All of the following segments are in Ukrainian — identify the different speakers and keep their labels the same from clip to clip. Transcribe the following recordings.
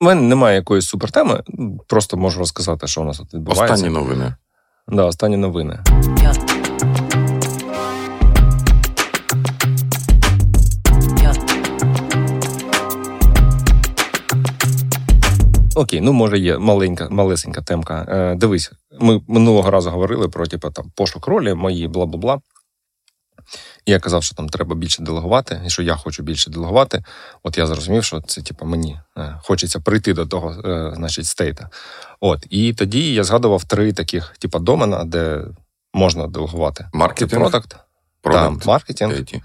Speaker 1: У мене немає якоїсь супертеми, просто можу розказати, що у нас тут відбувається.
Speaker 2: Останні новини.
Speaker 1: Да, останні новини. Окей, ну може є маленька, малесенька темка. Е, Дивись, ми минулого разу говорили про типу, там, пошук ролі, мої бла бла бла. І я казав, що там треба більше делегувати, і що я хочу більше делегувати. От я зрозумів, що це типу, мені е, хочеться прийти до того, е, значить, стейта. От, і тоді я згадував три таких, типу, домена, де можна делегувати.
Speaker 2: Маркетинг,
Speaker 1: продакт,
Speaker 2: продакт,
Speaker 1: да, маркетинг
Speaker 2: IT.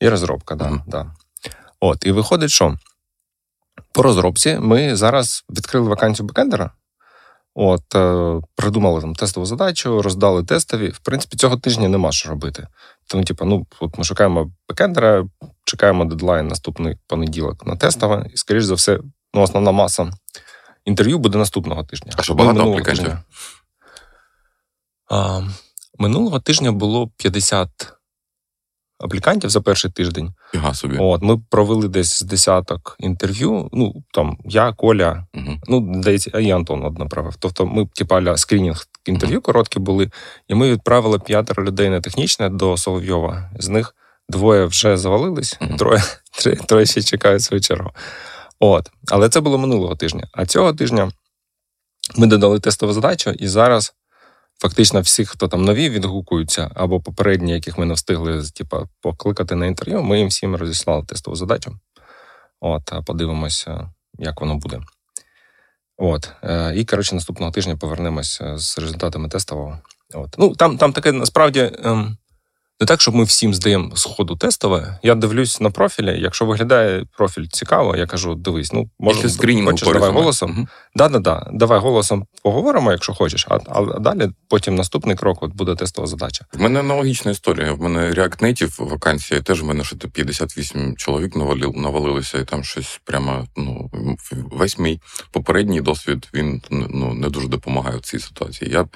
Speaker 1: і розробка, да,
Speaker 2: Мгм.
Speaker 1: да. От, і виходить, що по розробці ми зараз відкрили вакансію бекендера. От, е, придумали там тестову задачу, роздали тестові. В принципі, цього тижня нема що робити. Тому, типу, ну, от ми шукаємо бекендера, чекаємо дедлайн наступний понеділок на тестове, і, скоріш за все, ну, основна маса інтерв'ю буде наступного тижня.
Speaker 2: А що, багато аплікантів?
Speaker 1: минулого тижня було 50 аплікантів за перший тиждень.
Speaker 2: Фіга собі.
Speaker 1: От, ми провели десь десяток інтерв'ю. Ну, там, я, Коля,
Speaker 2: Угу.
Speaker 1: ну, здається, і Антон одне правив. Тобто, ми, типа, ля скринінг інтерв'ю короткі були, і ми відправили п'ятеро людей на технічне до Соловйова. З них двоє вже завалились,
Speaker 2: Мгм.
Speaker 1: троє, три, троє ще чекають свою чергу. От. Але це було минулого тижня. А цього тижня ми додали тестову задачу, і зараз фактично всі, хто там нові, відгукуються, або попередні, яких ми не встигли типу, покликати на інтерв'ю, ми їм всім розіслали тестову задачу. От, а подивимося, як воно буде. От. е, І, коротше, наступного тижня повернемося з результатами тестового. От. Ну, там, там таке насправді ем, не так, щоб ми всім здаємо з ходу тестове. Я дивлюсь на профілі. Якщо виглядає профіль цікаво, я кажу: дивись, ну може хочеш, давай голосом.
Speaker 2: Мгм.
Speaker 1: Да-да-да, давай голосом поговоримо, якщо хочеш, а, а далі потім наступний крок от буде тестова задача.
Speaker 2: В мене аналогічна історія. В мене React Native вакансія, теж в мене то 58 чоловік навалив, навалилося, і там щось прямо, ну, весь мій попередній досвід він ну, не дуже допомагає в цій ситуації. Я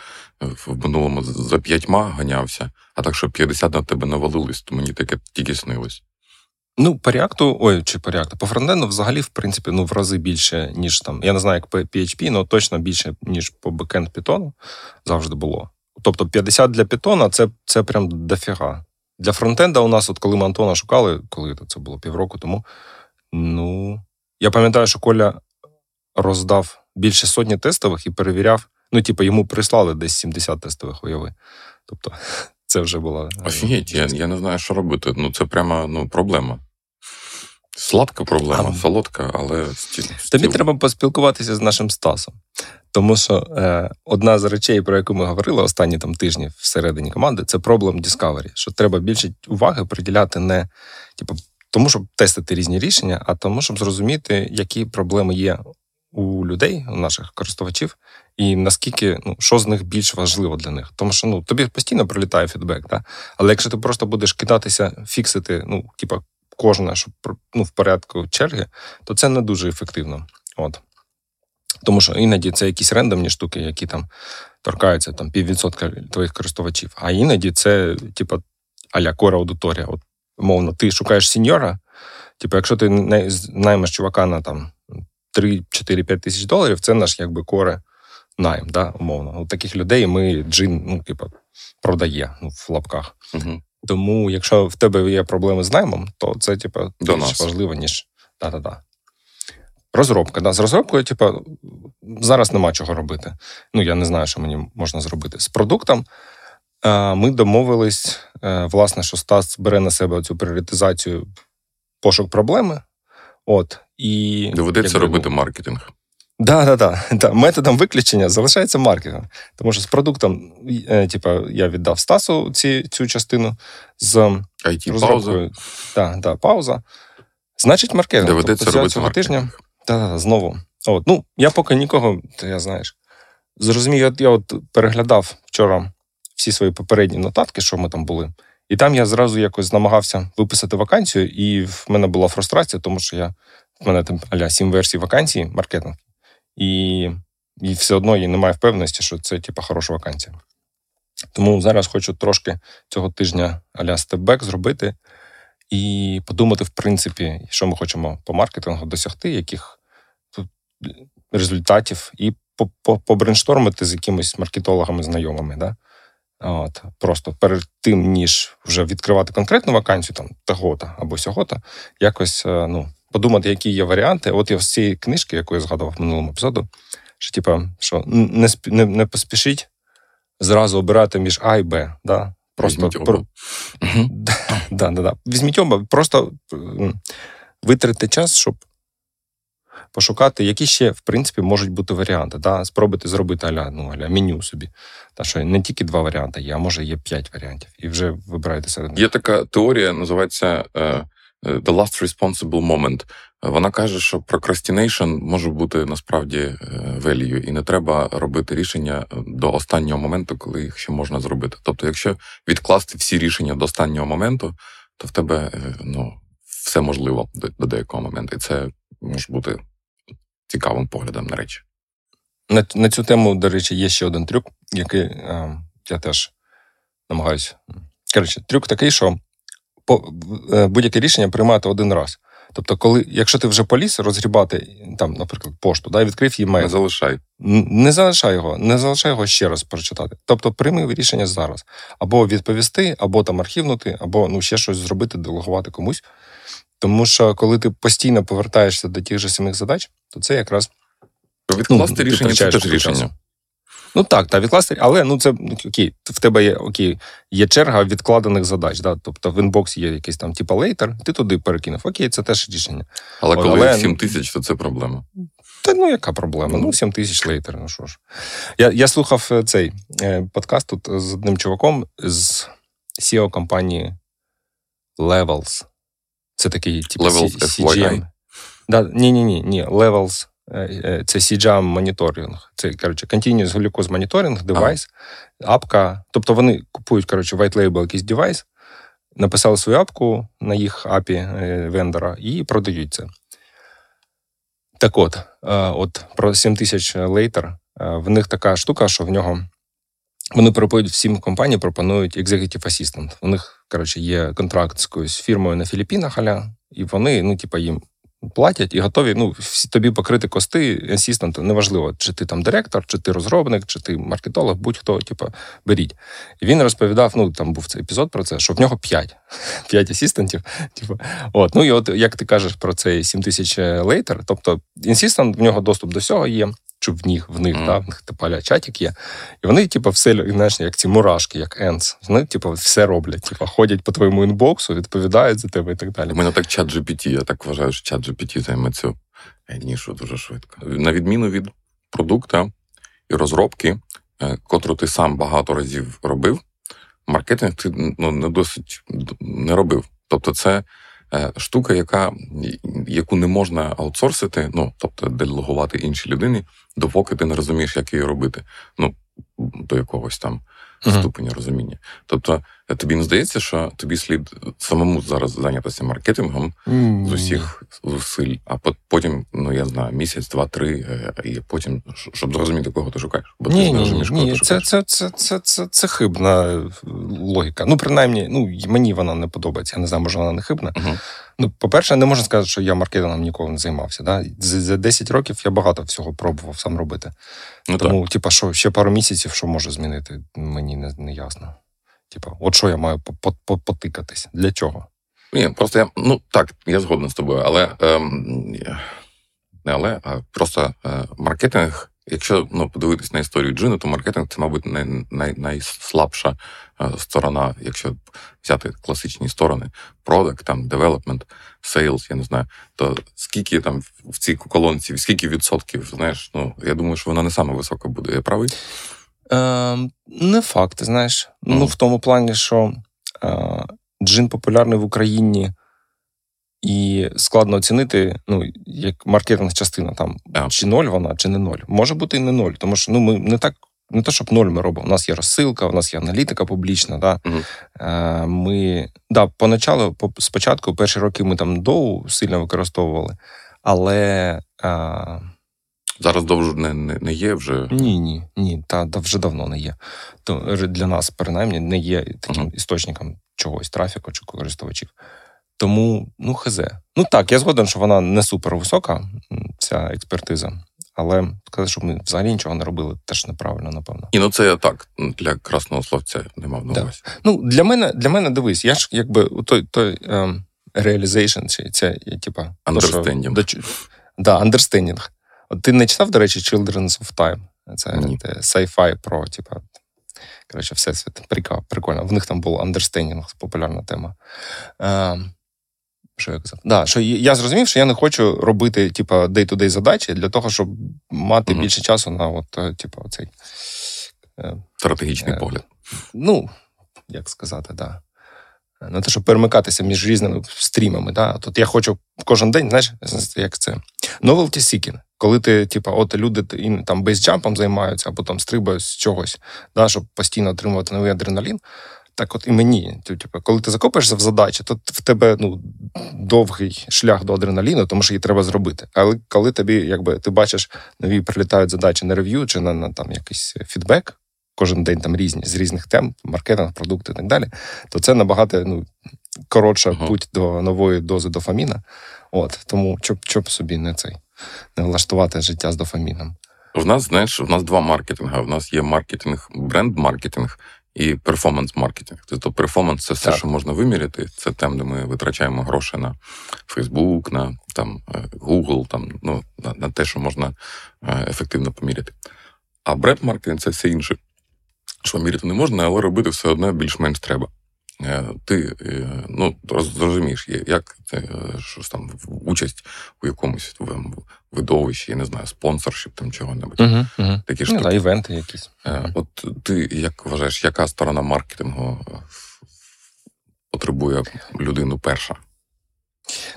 Speaker 2: в минулому за п'ятьма ганявся, а так, що 50 на тебе навалились, то мені таке тільки снилось.
Speaker 1: Ну, по реакту, ой, чи по реакту, по фронтенду взагалі, в принципі, ну, в рази більше, ніж там. Я не знаю, як по PHP, але точно більше, ніж по бекенд Python завжди було. Тобто 50 для Python це, це прям дофіга. Для фронтенда у нас, от коли ми Антона шукали, коли це було півроку тому, ну, я пам'ятаю, що Коля роздав більше сотні тестових і перевіряв. Ну, типу, йому прислали десь 70 тестових уяви. Тобто, це вже була. е,
Speaker 2: Офігеть, я, я не знаю, що робити. Ну, це прямо ну, проблема. Сладка проблема,
Speaker 1: А-
Speaker 2: солодка, але стіл.
Speaker 1: Тобі треба поспілкуватися з нашим Стасом. Тому що е, одна з речей, про яку ми говорили останні там тижні всередині команди, це проблем Discovery. Що треба більше уваги приділяти не типу, тому, щоб тестити різні рішення, а тому, щоб зрозуміти, які проблеми є людей, у наших користувачів, і наскільки ну, що з них більш важливо для них. Тому що ну тобі постійно прилітає фідбек, да? але якщо ти просто будеш кидатися, фіксити, ну, типа, кожне, щоб ну, в порядку черги, то це не дуже ефективно. От. Тому що іноді це якісь рендомні штуки, які там торкаються там піввідсотка твоїх користувачів. А іноді це, типа, аля кора аудиторія. От, мовно, ти шукаєш сіньора, типу, якщо ти най- наймеш чувака на там 3-4-5 тисяч доларів, це наш якби коре найм, да, умовно. От таких людей ми джин, ну, типу, продає ну, в лапках.
Speaker 2: Угу.
Speaker 1: Тому, якщо в тебе є проблеми з наймом, то це, типу,
Speaker 2: До
Speaker 1: більш
Speaker 2: нас.
Speaker 1: важливо, ніж да-да-да. Розробка. Да. З розробкою, типу, зараз нема чого робити. Ну, я не знаю, що мені можна зробити. З продуктом ми домовились, е, власне, що Стас бере на себе цю пріоритизацію пошук проблеми. От, і,
Speaker 2: Доведеться
Speaker 1: якби,
Speaker 2: робити маркетинг.
Speaker 1: Да, да, да, да. Методом виключення залишається маркетинг. Тому що з продуктом, е, типа, я віддав Стасу ці, цю частину з
Speaker 2: IT пауза.
Speaker 1: Да, да, пауза. Значить, маркетинг.
Speaker 2: Доведеться
Speaker 1: тобто,
Speaker 2: робити
Speaker 1: цього
Speaker 2: маркетинг.
Speaker 1: тижня. Да, да, да, знову. От, ну, я поки нікого, ти я знаєш. Зрозумів, я, я от переглядав вчора всі свої попередні нотатки, що ми там були. І там я зразу якось намагався виписати вакансію, і в мене була фрустрація, тому що я, в мене там аля сім версій вакансії, маркетинг. І, і все одно я не маю впевненості, що це типа хороша вакансія. Тому зараз хочу трошки цього тижня аля степбек зробити і подумати, в принципі, що ми хочемо по маркетингу досягти, яких тут результатів і побрейнштормити з якимись маркетологами знайомими. Да? От, Просто перед тим, ніж вже відкривати конкретну вакансію, там того-то або сього-то, якось е, ну, подумати, які є варіанти. От я з цієї книжки, яку я згадував в минулому епізоду, що типа, що не не, не поспішіть зразу обирати між А і Б. Да?
Speaker 2: Просто про...
Speaker 1: да, да, да. Візьміть оба, просто витратите час, щоб пошукати, які ще, в принципі, можуть бути варіанти. Да? Спробуйте зробити аля, ну, аля меню собі. Та що не тільки два варіанти є, а може є п'ять варіантів. І вже вибираєте серед
Speaker 2: Є така теорія, називається uh, The Last Responsible Moment. Вона каже, що procrastination може бути насправді е, value, і не треба робити рішення до останнього моменту, коли їх ще можна зробити. Тобто, якщо відкласти всі рішення до останнього моменту, то в тебе ну, все можливо до, до деякого моменту. І це може бути цікавим поглядом на речі.
Speaker 1: На на цю тему, до речі, є ще один трюк, який е, я теж намагаюся. Коротше, трюк такий, що е, будь-яке рішення приймати один раз. Тобто, коли, якщо ти вже поліз розгрібати, там, наприклад, пошту, да, відкрив її мейл.
Speaker 2: Не залишай.
Speaker 1: Не залишай його, не залишай його ще раз прочитати. Тобто, прийми рішення зараз. Або відповісти, або там архівнути, або ну, ще щось зробити, делегувати комусь. Тому що коли ти постійно повертаєшся до тих же самих задач, то це якраз
Speaker 2: відкласти ну, рішення це теж рішення.
Speaker 1: Ну так, та відкласти, але ну це ну, окей, в тебе є окей, є черга відкладених задач. Да? Тобто в інбоксі є якийсь там типа лейтер, ти туди перекинув. Окей, це теж рішення.
Speaker 2: Але коли але, 7 тисяч, то це проблема.
Speaker 1: Та ну яка проблема? Ну, 7 тисяч лейтер, ну що ж. Я я слухав е, цей е, подкаст тут з одним чуваком з CEO компанії Levels. Це такий типу,
Speaker 2: Levels CGM.
Speaker 1: Да, Ні, ні, ні, ні. Levels це CGM моніторинг. Це коротше, Continuous Glucose Monitoring девайс, ага. апка.Тобто вони купують коротше, white label якийсь девайс, написали свою апку на їх апі е, вендора і продають це. Так от, от про 7 тисяч лейтер, в них така штука, що в нього. Вони пропонують всім компаніям пропонують Executive Assistant. У них, коротше, є контракт з якоюсь фірмою на Філіппінах, аля, і вони, ну, типа, їм платять і готові ну, тобі покрити кости асістента. Неважливо, чи ти там директор, чи ти розробник, чи ти маркетолог, будь-хто, типу, беріть. І він розповідав: ну там був цей епізод про це, що в нього п'ять п'ять асістентів. Типу, от, ну і от як ти кажеш про цей 7 тисяч лейтер, тобто інсістент, в нього доступ до всього є чи в них, в них, mm. да, в них типа чатик є. І вони, типу, все, знаєш, як ці мурашки, як енс. Вони, типу, все роблять. Типу, ходять по твоєму інбоксу, відповідають за тебе і так далі.
Speaker 2: У мене так чат GPT, я так вважаю, що чат GPT займе цю нішу дуже швидко. На відміну від продукта і розробки, е, котру ти сам багато разів робив, маркетинг ти ну, не досить не робив. Тобто, це штука, яка, яку не можна аутсорсити, ну тобто делегувати іншій людині, допоки ти не розумієш, як її робити. Ну, до якогось там uh-huh. ступеня розуміння. Тобто, тобі не здається, що тобі слід самому зараз зайнятися маркетингом mm-hmm. з усіх зусиль, а потім, ну я знаю, місяць, два, три, е, і потім, щоб зрозуміти, кого ти шукаєш.
Speaker 1: Бо ні, ти не розумієш, кого ні, ти шукаєш. Це, це, це, це, це хибна логіка. Ну, принаймні, ну мені вона не подобається. Я не знаю, може вона не хибна. Uh-huh. Ну, по-перше, не можна сказати, що я маркетингом ніколи не займався. Да? За 10 років я багато всього пробував сам робити. Ну, Тому, типа, що ще пару місяців, що може змінити, мені не, не ясно. Типа, от що я маю потикатись? Для чого?
Speaker 2: Ні, просто я ну так, я згоден з тобою, але ем, не але, а просто е, маркетинг. Якщо ну, подивитись на історію Джину, то маркетинг це, мабуть, най, най, найслабша е, сторона, якщо взяти класичні сторони: product, там, development, sales, я не знаю, то скільки там в цій колонці, скільки відсотків, знаєш, ну я думаю, що вона не саме висока буде. Я правий?
Speaker 1: Е, Не факт, знаєш. Mm. Ну, в тому плані, що е, джин популярний в Україні, і складно оцінити, ну, як маркетинг частина там, yeah. чи ноль вона, чи не ноль. Може бути і не ноль, тому що ну, ми не так. Не те, щоб ноль ми робимо. У нас є розсилка, у нас є аналітика публічна. Да? Е, ми, да, поначалу, спочатку, перші роки ми там доу сильно використовували, але е,
Speaker 2: Зараз довже не, не не, є вже.
Speaker 1: Ні, ні, ні, та, та вже давно не є. То для нас, принаймні, не є таким uh-huh. істочником чогось трафіку чи користувачів. Тому, ну, хз. Ну так, я згоден, що вона не супер висока, ця експертиза. але сказати, щоб ми взагалі нічого не робили, теж неправильно, напевно.
Speaker 2: І ну це я так для красного словця не мав на увазі.
Speaker 1: Да. Ну, для мене, для мене дивись, я ж якби той той ем, realization, чи це типа
Speaker 2: Understanding.
Speaker 1: То, да, understanding. Ти не читав, до речі, Children's of Time? Це
Speaker 2: Ні.
Speaker 1: sci-fi про, типа, коротше, всесвіт. Прикольно, прикольно. В них там був understanding, популярна тема. Ем, що я казав? Да, що я зрозумів, що я не хочу робити, типа, day-to-day задачі для того, щоб мати
Speaker 2: Мгм.
Speaker 1: більше часу на от, е, типа, цей.
Speaker 2: Стратегічний
Speaker 1: Е,
Speaker 2: погляд.
Speaker 1: ну, як сказати, да. На те, щоб перемикатися між різними стрімами. Да. Тут я хочу кожен день, знаєш, як це novelty seeking. Коли ти, типа, от люди там бейсджампом займаються, або там стрибають з чогось, да, щоб постійно отримувати новий адреналін. Так от і мені, типу, коли ти закопаєшся в задачі, то в тебе ну, довгий шлях до адреналіну, тому що її треба зробити. Але коли тобі, якби ти бачиш, нові прилітають задачі на рев'ю чи на, на там якийсь фідбек, кожен день там різні з різних тем, маркетинг, продукти і так далі, то це набагато ну, коротша
Speaker 2: Ага.
Speaker 1: путь до нової дози дофаміна. От тому щоб собі не цей не влаштувати життя з дофаміном.
Speaker 2: В нас, знаєш, в нас два маркетинга. В нас є маркетинг, бренд-маркетинг і перформанс-маркетинг. Тобто перформанс це все,
Speaker 1: Так.
Speaker 2: що можна виміряти. Це там, де ми витрачаємо гроші на Facebook, на там, е, Google, там, ну, на, на те, що можна е, ефективно поміряти. А бренд-маркетинг це все інше. Що міряти не можна, але робити все одно більш-менш треба. Е, Ти е, ну, роз- зрозумієш, як це е, щось там участь у якомусь в- видовищі, я не знаю, спонсоршіп там чого-небудь.
Speaker 1: Угу.
Speaker 2: Такі
Speaker 1: Ну,
Speaker 2: штуки.
Speaker 1: да, івенти якісь.
Speaker 2: От ти як вважаєш, яка сторона маркетингу потребує людину перша?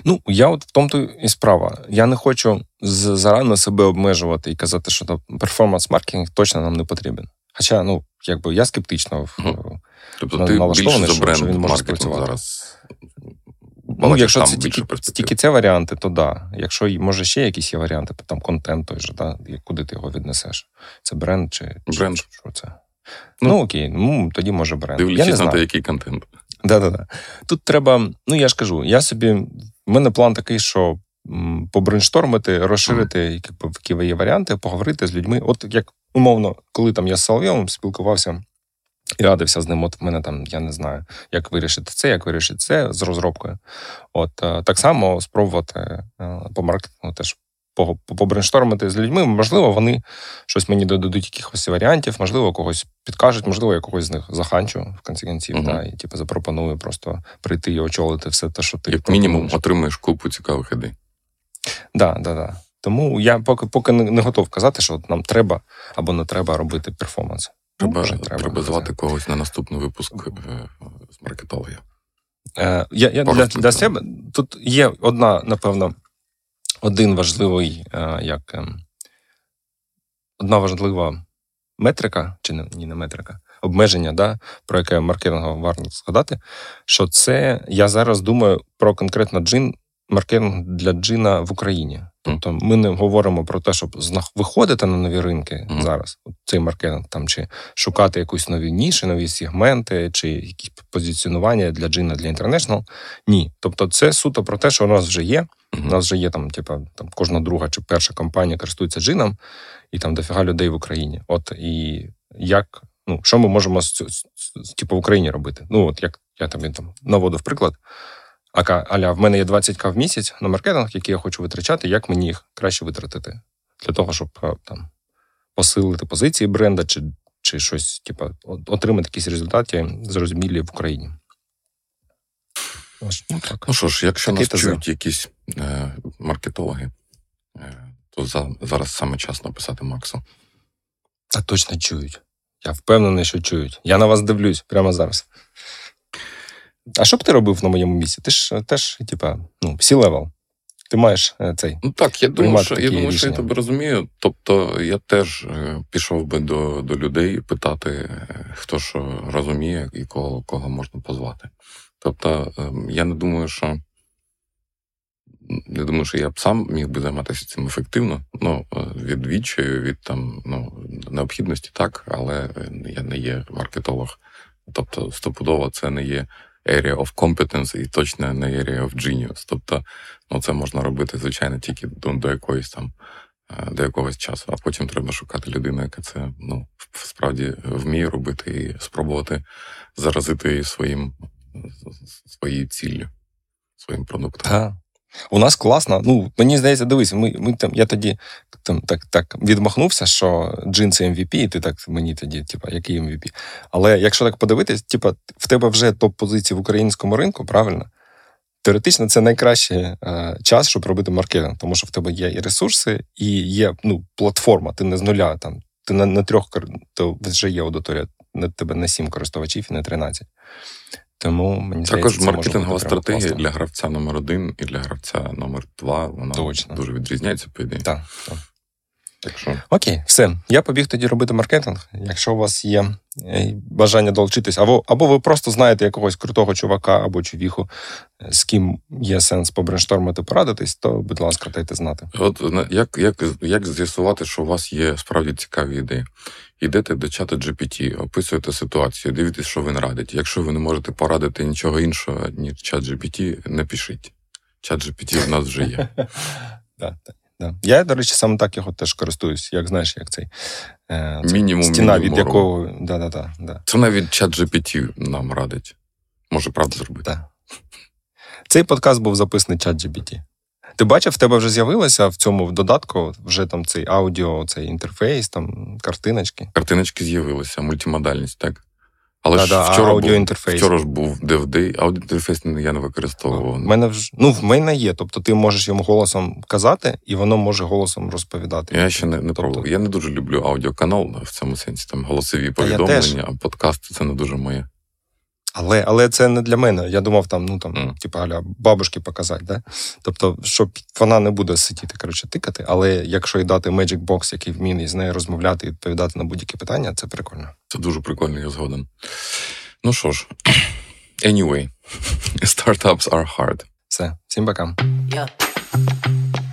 Speaker 1: Ну, я от в тому то і справа. Я не хочу зарано себе обмежувати і казати, що перформанс-маркетинг точно нам не потрібен. Хоча, ну, якби я скептично в-
Speaker 2: Тобто ти
Speaker 1: налаштований,
Speaker 2: більше
Speaker 1: що- що він може спрацювати.
Speaker 2: зараз.
Speaker 1: Ну, якщо це тільки, тільки це варіанти, то да. Якщо може ще якісь є варіанти, то там контент той же, да, куди ти його віднесеш? Це бренд чи, чи
Speaker 2: Бренд.
Speaker 1: що це?
Speaker 2: Ну,
Speaker 1: Ну, окей, ну тоді може бренд. я не
Speaker 2: Дивлячись на те, який контент.
Speaker 1: Да-да-да. Тут треба, ну я ж кажу, я собі. В мене план такий, що побрейнштормити, розширити які є варіанти, поговорити з людьми. От як умовно, коли там я з Соловйовим спілкувався і радився з ним, от в мене там, я не знаю, як вирішити це, як вирішити це з розробкою. От е, так само спробувати е, по маркетингу теж по- по- побрейнштормити з людьми. Можливо, вони щось мені додадуть якихось варіантів, можливо, когось підкажуть, можливо, я когось з них заханчу в кінці кінців,
Speaker 2: Мгм.
Speaker 1: да, і типу, запропоную просто прийти і очолити все те, що ти
Speaker 2: Як мінімум, отримаєш купу цікавих ідей.
Speaker 1: Да, да, да. Тому я поки поки не, готов казати, що от нам треба або не треба робити перформанс.
Speaker 2: Треба,
Speaker 1: може,
Speaker 2: треба, звати когось на наступний випуск е, з маркетології.
Speaker 1: Е, я, я для, для себе тут є одна, напевно, один важливий, е, як ем, одна важлива метрика, чи не, ні, не метрика, обмеження, да, про яке маркетингово варто згадати, що це я зараз думаю про конкретно джин, маркетинг для джина в Україні. Тобто ми не говоримо про те, щоб знах- виходити на нові ринки
Speaker 2: Мгм.
Speaker 1: зараз, цей маркетинг там чи шукати якусь нові ніші, нові сегменти, чи якісь позиціонування для джина для інтернешнл. Ні. Тобто, це суто про те, що у нас вже є.
Speaker 2: Мгм.
Speaker 1: У нас вже є там, типа, там кожна друга чи перша компанія користується джином, і там дофіга людей в Україні. От і як, ну, що ми можемо з, з, з- типу, в Україні робити? Ну, от як я тобі там наводив приклад. Ака, аля, в мене є 20к в місяць на маркетинг, який я хочу витрачати, як мені їх краще витратити? Для того, щоб е, там посилити позиції бренда чи, чи щось, типу, отримати якісь результати зрозумілі в Україні. Ось ну, так.
Speaker 2: Ну що ж, якщо
Speaker 1: Такий
Speaker 2: нас чують якісь е, маркетологи, е, то за, зараз саме час написати Максу.
Speaker 1: Та точно чують. Я впевнений, що чують. Я на вас дивлюсь прямо зараз. А що б ти робив на моєму місці? Ти ж е, теж, типа, ну, C-level. Ти маєш е, цей.
Speaker 2: Ну так, я думаю, що я думаю, що я тебе розумію. Тобто я теж е, пішов би до, до людей питати, хто що розуміє і кого, кого можна позвати. Тобто, е, я не думаю, що не думаю, що я б сам міг би займатися цим ефективно. Ну, від відчаю, від там ну, необхідності, так, але я не є маркетолог. Тобто, стопудово це не є area of competence і точно не area of genius. Тобто, ну це можна робити, звичайно, тільки до, до якоїсь там е, до якогось часу, а потім треба шукати людину, яка це ну, справді вміє робити і спробувати заразити її своїм своєю ціллю, своїм продуктом.
Speaker 1: Так. У нас класно. Ну, мені здається, дивись, ми, ми там, я тоді там так так відмахнувся, що джинси MVP, і ти так мені тоді, типа, який MVP. Але якщо так подивитись, типа, в тебе вже топ-позиції в українському ринку, правильно? Теоретично, це найкращий е, час, щоб робити маркетинг, тому що в тебе є і ресурси, і є ну, платформа. Ти не з нуля. Там ти на, на трьох то вже є аудиторія, на тебе не сім користувачів і не 13. Тому мені
Speaker 2: також
Speaker 1: здається,
Speaker 2: маркетингова стратегія для гравця номер один і для гравця номер два. Вона Точно. дуже відрізняється по ідеї.
Speaker 1: Так, так.
Speaker 2: Так що...
Speaker 1: Окей, все. Я побіг тоді робити маркетинг. Якщо у вас є е, бажання долучитись, або або ви просто знаєте якогось крутого чувака або чувіху, е, з ким є сенс побрейнштормити, порадитись, то, будь ласка, дайте знати.
Speaker 2: От як як, як з'ясувати, що у вас є справді цікаві ідеї? Йдете до чату GPT, описуєте ситуацію, дивитесь, що він радить. Якщо ви не можете порадити нічого іншого, ніж чат GPT, не пишіть. Чат GPT в нас вже є.
Speaker 1: Да. Я, до речі, саме так його теж користуюсь, як знаєш, як цей
Speaker 2: е, мінімум,
Speaker 1: стіна,
Speaker 2: мінімум
Speaker 1: від якого. Да, да, да, да.
Speaker 2: Це навіть чат GPT нам радить. Може, правда зробити.
Speaker 1: Да. Цей подкаст був записаний чат GPT. Ти бачив, в тебе вже з'явилося в цьому в додатку вже там цей аудіо, цей інтерфейс, там картиночки.
Speaker 2: Картиночки з'явилися, мультимодальність, так? Але
Speaker 1: да,
Speaker 2: ж
Speaker 1: да,
Speaker 2: вчора
Speaker 1: був,
Speaker 2: вчора ж був DVD, аудіоінтерфейс я не використовував.
Speaker 1: В мене вже ну в мене є. Тобто ти можеш йому голосом казати, і воно може голосом розповідати.
Speaker 2: Я ще не не тобто... пробував. Я не дуже люблю аудіоканал в цьому сенсі. Там голосові повідомлення, а подкасти це не дуже моє.
Speaker 1: Але але це не для мене. Я думав, там, ну там, mm. типу, аля бабушки показати. Да? Тобто, щоб вона не буде сидіти, коротше, тикати, але якщо й дати Magic Box, який вміє з нею розмовляти і відповідати на будь-які питання, це прикольно.
Speaker 2: Це дуже прикольно, я згоден. Ну що ж, anyway, startups are hard.
Speaker 1: Все, всім пока. Yeah.